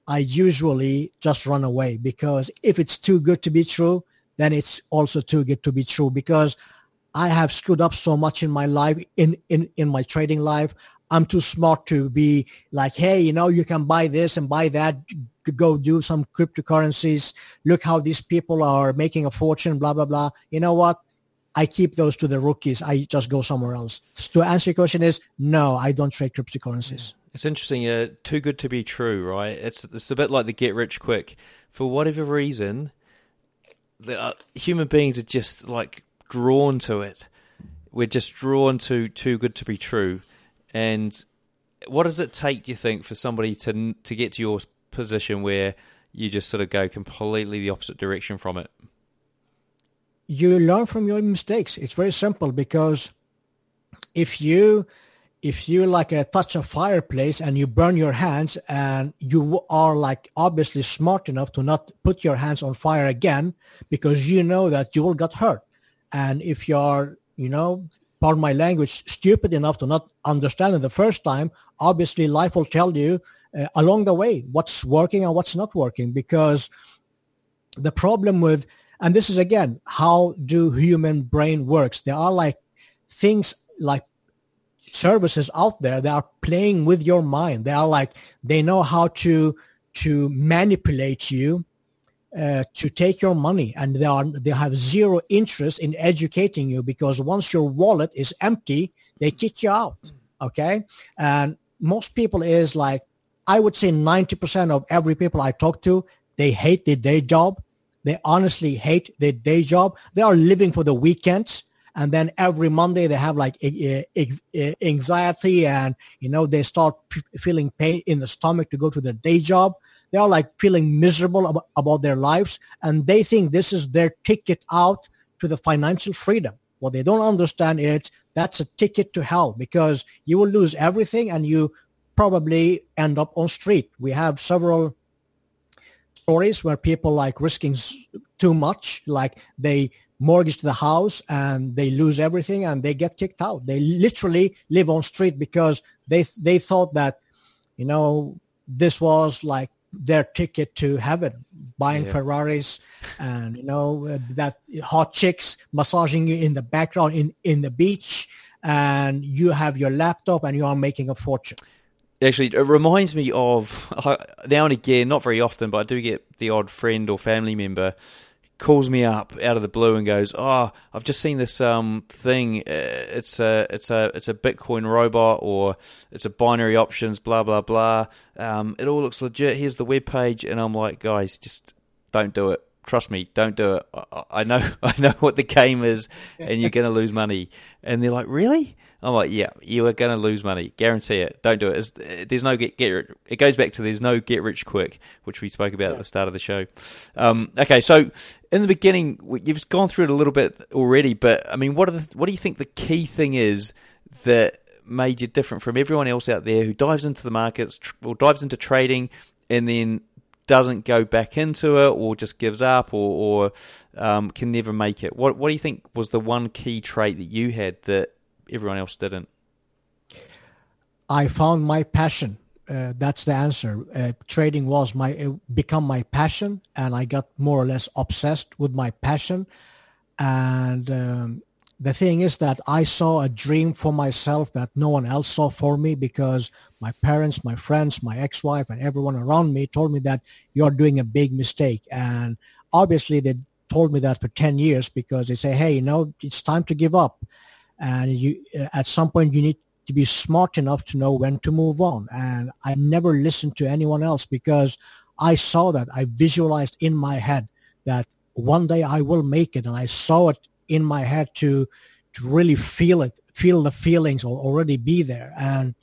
Speaker 2: I usually just run away because if it's too good to be true, then it's also too good to be true because I have screwed up so much in my life, in, in, in my trading life. I'm too smart to be like, hey, you know, you can buy this and buy that, go do some cryptocurrencies. Look how these people are making a fortune, blah, blah, blah. You know what? I keep those to the rookies. I just go somewhere else. So to answer your question is, no, I don't trade cryptocurrencies.
Speaker 1: It's interesting. Uh, too good to be true, right? It's it's a bit like the get rich quick. For whatever reason, the, uh, human beings are just like drawn to it. We're just drawn to too good to be true. And what does it take, do you think, for somebody to to get to your position where you just sort of go completely the opposite direction from it?
Speaker 2: You learn from your mistakes. It's very simple because if you if you like a touch a fireplace and you burn your hands and you are like obviously smart enough to not put your hands on fire again because you know that you will get hurt and if you're you know pardon my language stupid enough to not understand it the first time obviously life will tell you uh, along the way what's working and what's not working because the problem with and this is again how do human brain works there are like things like services out there that are playing with your mind. They are like they know how to to manipulate you uh, to take your money, and they are they have zero interest in educating you because once your wallet is empty, they kick you out. Okay, and most people is like I would say ninety percent of every people I talk to they hate their day job. They honestly hate their day job. They are living for the weekends and then every monday they have like anxiety and you know they start feeling pain in the stomach to go to their day job they are like feeling miserable about their lives and they think this is their ticket out to the financial freedom what they don't understand is that's a ticket to hell because you will lose everything and you probably end up on street we have several stories where people like risking too much like they mortgage the house and they lose everything and they get kicked out. They literally live on street because they they thought that, you know, this was like their ticket to heaven, buying yeah. Ferraris and you know that hot chicks massaging you in the background in in the beach, and you have your laptop and you are making a fortune.
Speaker 1: Actually, it reminds me of now and again, not very often, but I do get the odd friend or family member calls me up out of the blue and goes, "Oh, I've just seen this um thing. Uh, it's a it's a it's a Bitcoin robot or it's a binary options. Blah blah blah. Um, it all looks legit. Here's the web page." And I'm like, "Guys, just don't do it. Trust me, don't do it. I, I know I know what the game is, and you're going to lose money." And they're like, "Really?" I'm like, yeah, you are going to lose money, guarantee it. Don't do it. It's, there's no get get. It goes back to there's no get rich quick, which we spoke about yeah. at the start of the show. Um, okay, so in the beginning, you've gone through it a little bit already, but I mean, what are the, what do you think the key thing is that made you different from everyone else out there who dives into the markets or dives into trading and then doesn't go back into it or just gives up or, or um, can never make it? What what do you think was the one key trait that you had that everyone else didn't?
Speaker 2: I found my passion. Uh, that's the answer. Uh, trading was my become my passion, and I got more or less obsessed with my passion. And um, the thing is that I saw a dream for myself that no one else saw for me because my parents, my friends, my ex-wife, and everyone around me told me that you're doing a big mistake. And obviously, they told me that for 10 years because they say, hey, you know, it's time to give up. And you, uh, at some point, you need to be smart enough to know when to move on. And I never listened to anyone else because I saw that. I visualized in my head that one day I will make it. And I saw it in my head to, to really feel it, feel the feelings already be there. And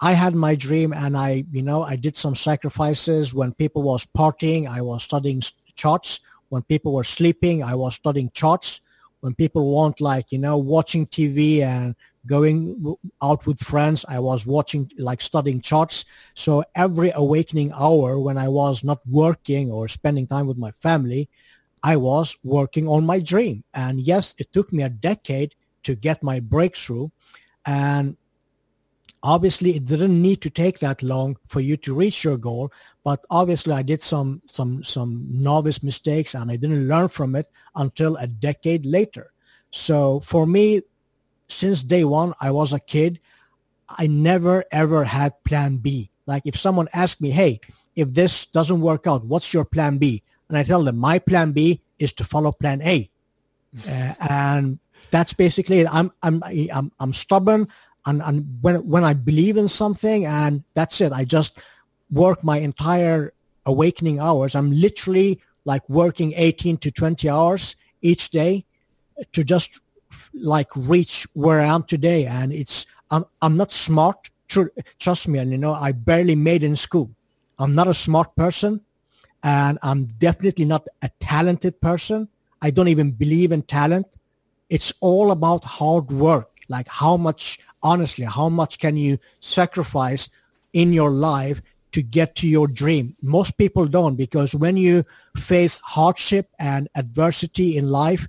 Speaker 2: I had my dream and I, you know, I did some sacrifices when people was partying. I was studying charts. When people were sleeping, I was studying charts. When people want like, you know, watching TV and going out with friends, I was watching, like studying charts. So every awakening hour when I was not working or spending time with my family, I was working on my dream. And yes, it took me a decade to get my breakthrough. And obviously it didn't need to take that long for you to reach your goal but obviously i did some some some novice mistakes and i didn't learn from it until a decade later. So for me since day one i was a kid i never ever had plan b. Like if someone asked me hey if this doesn't work out what's your plan b? And i tell them my plan b is to follow plan a. Uh, and that's basically it. I'm i'm i'm, I'm stubborn and, and when when I believe in something and that's it, I just work my entire awakening hours. I'm literally like working 18 to 20 hours each day to just like reach where I am today. And it's I'm I'm not smart. Tr- trust me, and you know I barely made in school. I'm not a smart person, and I'm definitely not a talented person. I don't even believe in talent. It's all about hard work, like how much honestly, how much can you sacrifice in your life to get to your dream? Most people don't because when you face hardship and adversity in life,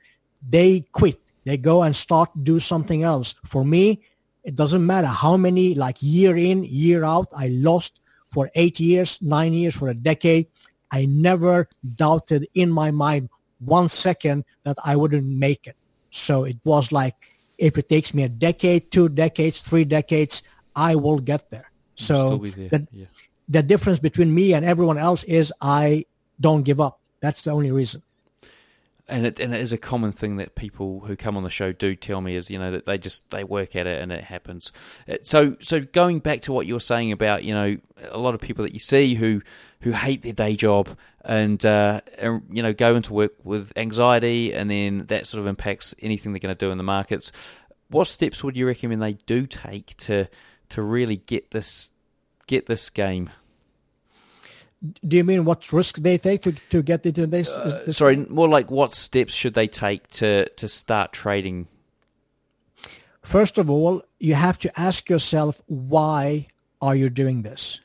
Speaker 2: they quit. They go and start do something else. For me, it doesn't matter how many like year in, year out, I lost for eight years, nine years, for a decade. I never doubted in my mind one second that I wouldn't make it. So it was like if it takes me a decade, two decades, three decades, I will get there. So yeah. The difference between me and everyone else is I don't give up. That's the only reason
Speaker 1: and it and it is a common thing that people who come on the show do tell me is you know that they just they work at it and it happens. Uh, so so going back to what you're saying about you know a lot of people that you see who who hate their day job and, uh, and you know go into work with anxiety and then that sort of impacts anything they're going to do in the markets. What steps would you recommend they do take to to really get this get this game?
Speaker 2: Do you mean what risk they take to, to get into this, uh,
Speaker 1: this? Sorry, more like what steps should they take to, to start trading?
Speaker 2: First of all, you have to ask yourself why are you doing this?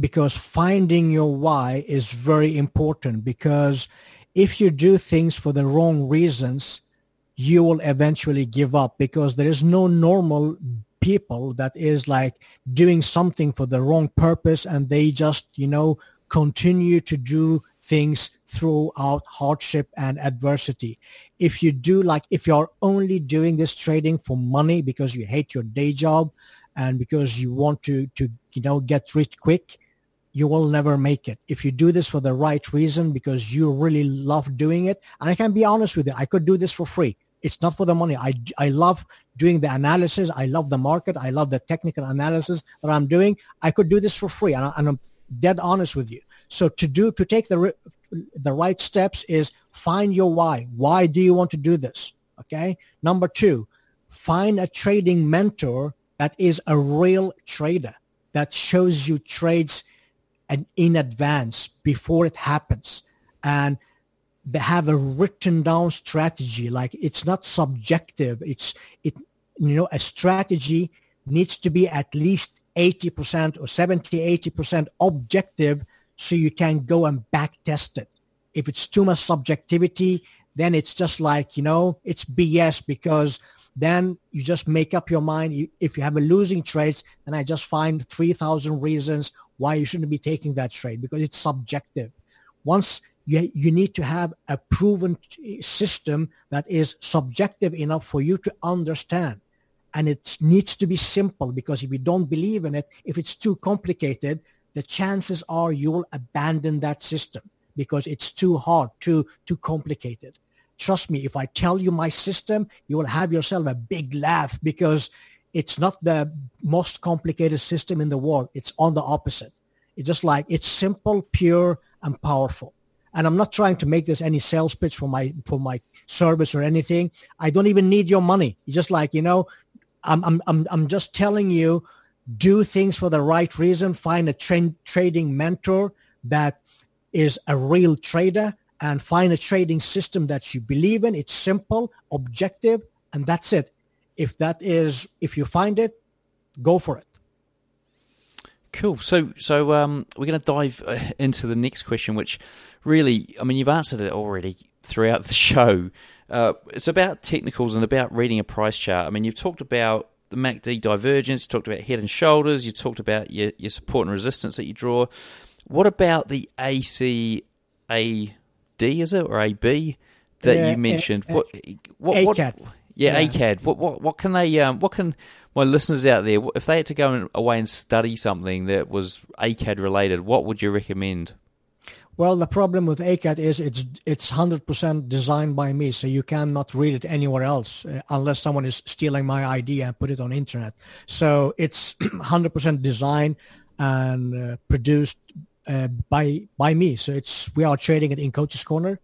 Speaker 2: Because finding your why is very important because if you do things for the wrong reasons, you will eventually give up because there is no normal people that is like doing something for the wrong purpose and they just, you know, continue to do things throughout hardship and adversity. If you do like, if you're only doing this trading for money because you hate your day job and because you want to, to, you know, get rich quick, you will never make it. If you do this for the right reason because you really love doing it, and I can be honest with you, I could do this for free. It's not for the money. I, I love doing the analysis. I love the market. I love the technical analysis that I'm doing. I could do this for free. And, I, and I'm dead honest with you. So to do to take the the right steps is find your why. Why do you want to do this? Okay. Number two, find a trading mentor that is a real trader that shows you trades and in advance before it happens and they have a written down strategy like it's not subjective it's it you know a strategy needs to be at least 80% or 70, 80% objective so you can go and back test it. If it's too much subjectivity, then it's just like, you know, it's BS because then you just make up your mind. If you have a losing trade, then I just find 3,000 reasons why you shouldn't be taking that trade because it's subjective. Once you, you need to have a proven system that is subjective enough for you to understand and it needs to be simple because if you don't believe in it, if it's too complicated, the chances are you will abandon that system because it's too hard, too too complicated. Trust me, if I tell you my system, you will have yourself a big laugh because it's not the most complicated system in the world. It's on the opposite. It's just like it's simple, pure, and powerful. And I'm not trying to make this any sales pitch for my for my service or anything. I don't even need your money. It's just like you know, I'm I'm I'm I'm just telling you, do things for the right reason. Find a tra- trading mentor that is a real trader and find a trading system that you believe in. It's simple, objective, and that's it. If that is, if you find it, go for it.
Speaker 1: Cool. So, so um, we're going to dive uh, into the next question, which really, I mean, you've answered it already throughout the show. Uh, it's about technicals and about reading a price chart. I mean, you've talked about the MACD divergence, you talked about head and shoulders, you talked about your, your support and resistance that you draw. What about the ACAD, is it, or AB that
Speaker 2: Yeah,
Speaker 1: you mentioned?
Speaker 2: uh,
Speaker 1: what, what, what,
Speaker 2: ACAD.
Speaker 1: yeah,
Speaker 2: Yeah.
Speaker 1: ACAD. What, what, what can they, um, what can my listeners out there, if they had to go away and study something that was ACAD related, what would you recommend?
Speaker 2: Well, the problem with ACAT is it's it's hundred percent designed by me, so you cannot read it anywhere else uh, unless someone is stealing my idea and put it on internet. So it's hundred percent designed and uh, produced uh, by by me. So it's we are trading it in Coach's Corner,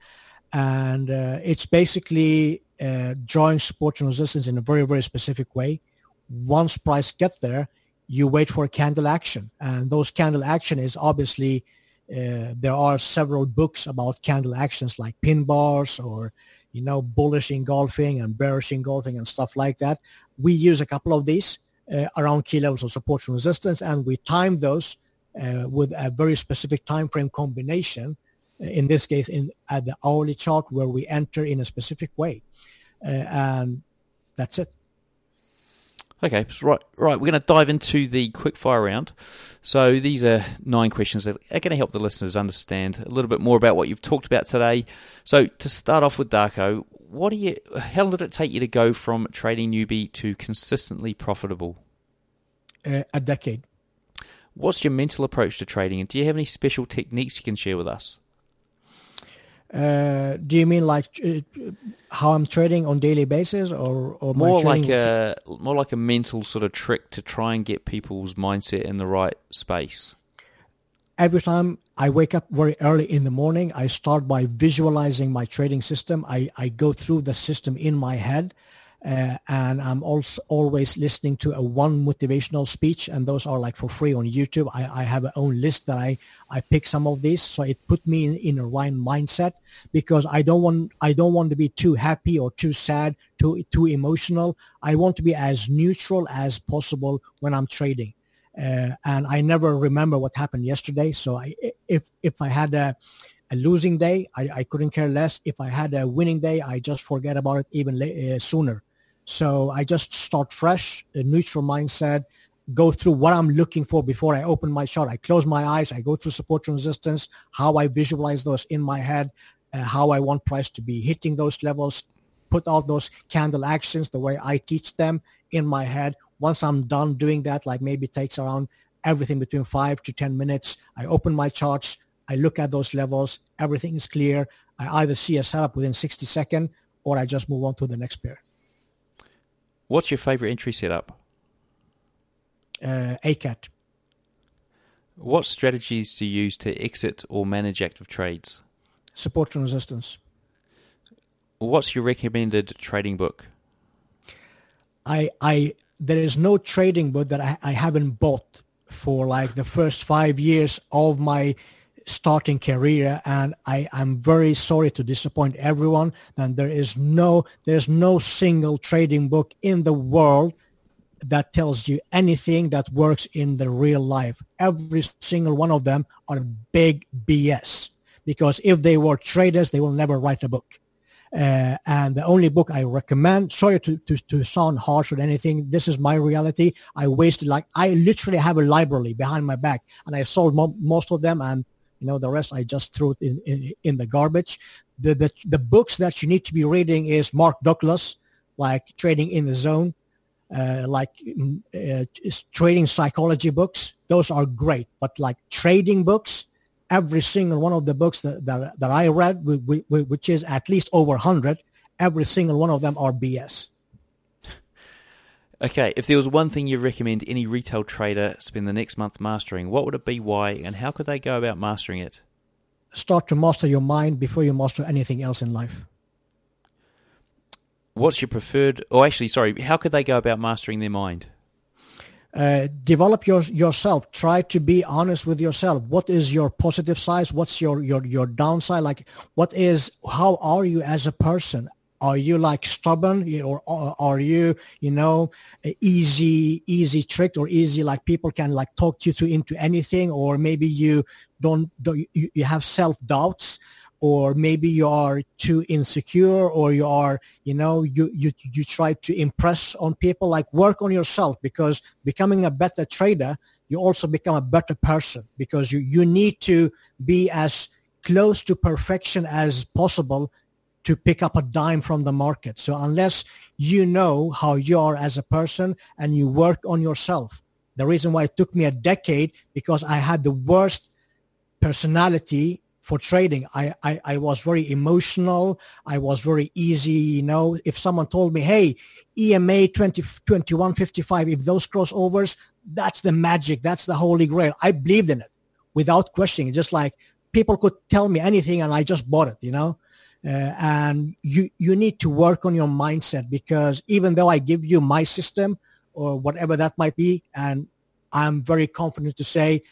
Speaker 2: and uh, it's basically uh, drawing support and resistance in a very very specific way. Once price get there, you wait for candle action, and those candle action is obviously uh, there are several books about candle actions like pin bars or you know bullish engulfing and bearish engulfing and stuff like that. We use a couple of these uh, around key levels of support and resistance and we time those uh, with a very specific time frame combination uh, in this case in at the hourly chart where we enter in a specific way. Uh, and that's it
Speaker 1: Okay, so right, right. We're going to dive into the quick fire round. So these are nine questions that are going to help the listeners understand a little bit more about what you've talked about today. So to start off with Darko, what do you? How long did it take you to go from trading newbie to consistently profitable?
Speaker 2: uh, a decade
Speaker 1: What's your mental approach to trading, and do you have any special techniques you can share with us?
Speaker 2: Uh, do you mean like uh, how i'm trading on daily basis or, or
Speaker 1: More like a more like a mental sort of trick to try and get people's mindset in the right space.
Speaker 2: every time I wake up very early in the morning, I start by visualizing my trading system. I, I go through the system in my head. Uh, and I'm also always listening to a one motivational speech, and those are like for free on YouTube. I, I have a own list that I, I pick some of these, so it put me in, in a right mindset because I don't want I don't want to be too happy or too sad, too too emotional. I want to be as neutral as possible when I'm trading uh, and I never remember what happened yesterday. So I, if if I had a, a losing day, I, I couldn't care less. If I had a winning day, I just forget about it even la- uh, sooner. So I just start fresh, a neutral mindset, go through what I'm looking for before I open my chart. I close my eyes, I go through support and resistance, how I visualize those in my head, uh, how I want price to be hitting those levels, put all those candle actions the way I teach them in my head. Once I'm done doing that, like maybe takes around everything between five to 10 minutes, I open my charts, I look at those levels, everything is clear. I either see a setup within 60 seconds or I just move on to the next pair.
Speaker 1: What's your favorite entry setup?
Speaker 2: Uh, ACAT.
Speaker 1: What strategies do you use to exit or manage active trades?
Speaker 2: Support and resistance.
Speaker 1: What's your recommended trading book?
Speaker 2: I, I, there is no trading book that I, I haven't bought for like the first five years of my starting career and I, I'm very sorry to disappoint everyone that there is no there's no single trading book in the world that tells you anything that works in the real life. Every single one of them are big BS because if they were traders, they will never write a book. Uh, and the only book I recommend, sorry to, to, to sound harsh or anything, this is my reality. I wasted like, I literally have a library behind my back and I sold mo- most of them and you know, the rest I just threw it in, in, in the garbage. The, the, the books that you need to be reading is Mark Douglas, like Trading in the Zone, uh, like mm, uh, trading psychology books. Those are great, but like trading books, every single one of the books that, that, that I read, which is at least over 100, every single one of them are BS.
Speaker 1: Okay, if there was one thing you recommend any retail trader spend the next month mastering, what would it be, why, and how could they go about mastering it?
Speaker 2: Start to master your mind before you master anything else in life.
Speaker 1: What's your preferred, or actually, sorry, how could they go about mastering their mind?
Speaker 2: Uh, develop your, yourself. Try to be honest with yourself. What is your positive side? What's your, your, your downside? Like, what is, how are you as a person? Are you like stubborn? Or are you, you know, easy, easy tricked or easy like people can like talk you to into anything? Or maybe you don't, don't you have self doubts or maybe you are too insecure? Or you are you know you you you try to impress on people? Like work on yourself because becoming a better trader you also become a better person because you you need to be as close to perfection as possible to pick up a dime from the market so unless you know how you are as a person and you work on yourself the reason why it took me a decade because i had the worst personality for trading. I, I, I was very emotional. I was very easy. You know, if someone told me, hey, EMA 20, 2155, if those crossovers, that's the magic. That's the holy grail. I believed in it without questioning. Just like people could tell me anything and I just bought it, you know. Uh, and you you need to work on your mindset because even though I give you my system or whatever that might be, and I'm very confident to say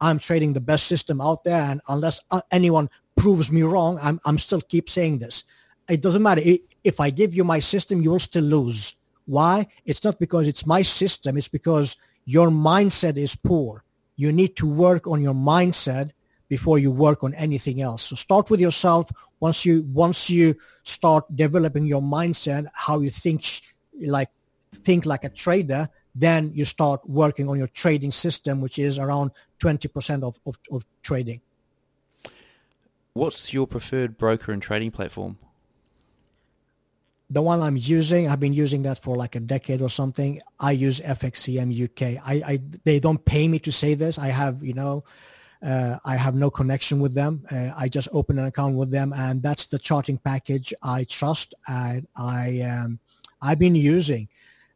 Speaker 2: I'm trading the best system out there. And unless uh, anyone proves me wrong, I'm, I'm still keep saying this. It doesn't matter. If I give you my system, you will still lose. Why? It's not because it's my system. It's because your mindset is poor. You need to work on your mindset before you work on anything else. So start with yourself. Once you once you start developing your mindset, how you think like think like a trader, then you start working on your trading system, which is around 20% of, of, of trading.
Speaker 1: What's your preferred broker and trading platform?
Speaker 2: the one I'm using, I've been using that for like a decade or something. I use FXCM UK. I, I they don't pay me to say this. I have you know, uh, I have no connection with them. Uh, I just open an account with them, and that's the charting package I trust and I um, I've been using.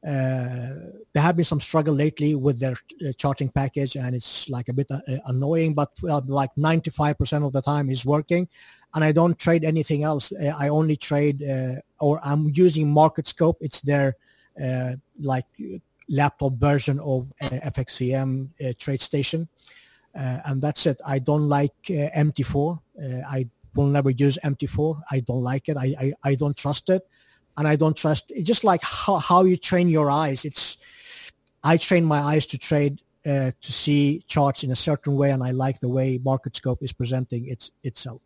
Speaker 2: Uh, there have been some struggle lately with their uh, charting package and it's like a bit uh, annoying but like 95% of the time is working and i don't trade anything else i only trade or i'm using MarketScope it's their like laptop version of fxcm TradeStation uh, and that's it. I don't like uh, MT4. Uh, I will never use MT4. I don't like it. I, I, I don't trust it and I don't trust. Just like how, how you train your eyes. It's I train my eyes to trade uh, to see charts in a certain way, and I like the way MarketScope is presenting its itself.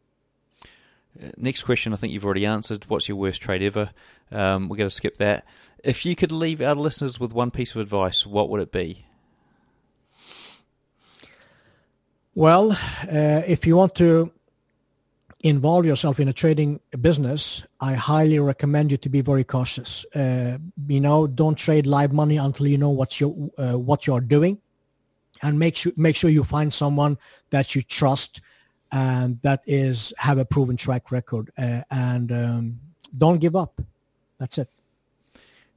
Speaker 1: Uh, next question, I think you've already answered. What's your worst trade ever? Um, we're going to skip that. If you could leave our listeners with one piece of advice, what would it be?
Speaker 2: Well, uh, if you want to involve yourself in a trading business, I highly recommend you to be very cautious. Uh, you know, don't trade live money until you know what you uh, what you're doing, and make sure make sure you find someone that you trust and that is have a proven track record. Uh, and um, don't give up. That's it.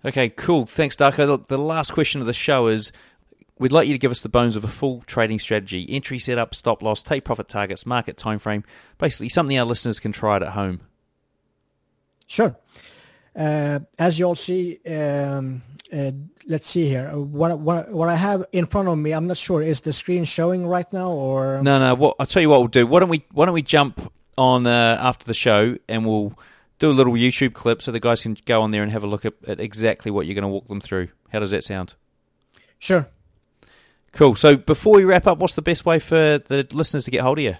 Speaker 1: Okay, cool. Thanks, Darko. The last question of the show is We'd like you to give us the bones of a full trading strategy, entry setup, stop loss, take profit targets, market time frame, basically something our listeners can try it at home.
Speaker 2: Sure. Uh, as you all see, um, uh, let's see here. What, what, what I have in front of me, I'm not sure. Is the screen showing right now, or
Speaker 1: no? No. What I'll tell you what we'll do. Why don't we Why don't we jump on uh, after the show and we'll do a little YouTube clip so the guys can go on there and have a look at, at exactly what you're going to walk them through. How does that sound?
Speaker 2: Sure.
Speaker 1: Cool. So before we wrap up, what's the best way for the listeners to get hold of you?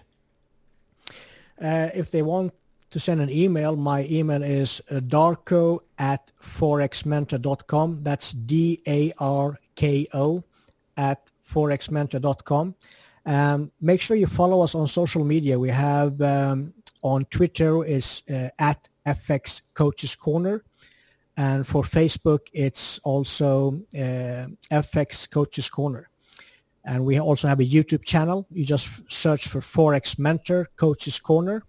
Speaker 2: Uh, if they want to send an email, my email is uh, darko at forexmentor.com. That's D-A-R-K-O at forexmentor.com. Um, make sure you follow us on social media. We have um, on Twitter is uh, at FX Coaches Corner. And for Facebook, it's also uh, FX Coaches Corner. And we also have a YouTube channel. You just search for Forex Mentor Coaches Corner,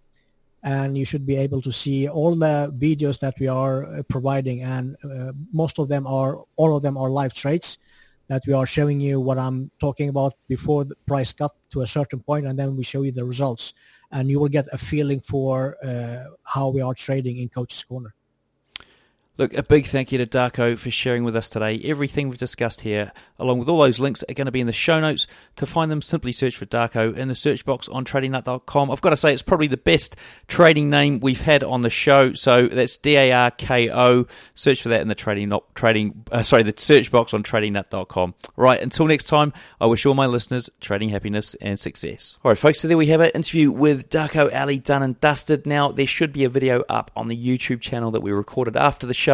Speaker 2: and you should be able to see all the videos that we are uh, providing. And uh, most of them are, all of them are live trades that we are showing you what I'm talking about before the price got to a certain point, and then we show you the results, and you will get a feeling for uh, how we are trading in Coach's Corner.
Speaker 1: Look, a big thank you to Darko for sharing with us today. Everything we've discussed here, along with all those links, are going to be in the show notes. To find them, simply search for Darko in the search box on tradingnut.com. I've got to say, it's probably the best trading name we've had on the show. So that's D A R K O. Search for that in the trading, not trading, uh, sorry, the search box on tradingnut.com. Right, until next time, I wish all my listeners trading happiness and success. All right, folks, so there we have it. Interview with Darko Ali done and dusted. Now, there should be a video up on the YouTube channel that we recorded after the show.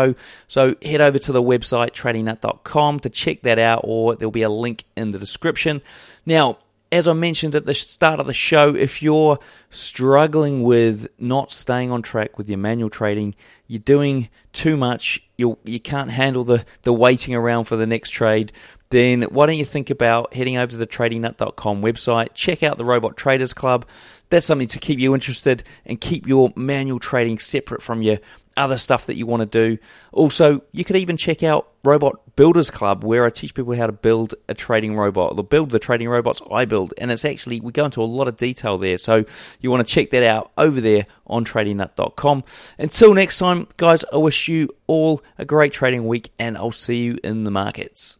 Speaker 1: So head over to the website tradingnut.com to check that out, or there'll be a link in the description. Now, as I mentioned at the start of the show, if you're struggling with not staying on track with your manual trading, you're doing too much, you you can't handle the, the waiting around for the next trade, then why don't you think about heading over to the tradingnut.com website, check out the Robot Traders Club. That's something to keep you interested and keep your manual trading separate from your other stuff that you want to do. Also, you could even check out Robot Builders Club, where I teach people how to build a trading robot, or build the trading robots I build. And it's actually, we go into a lot of detail there. So you want to check that out over there on tradingnut.com. Until next time, guys, I wish you all a great trading week, and I'll see you in the markets.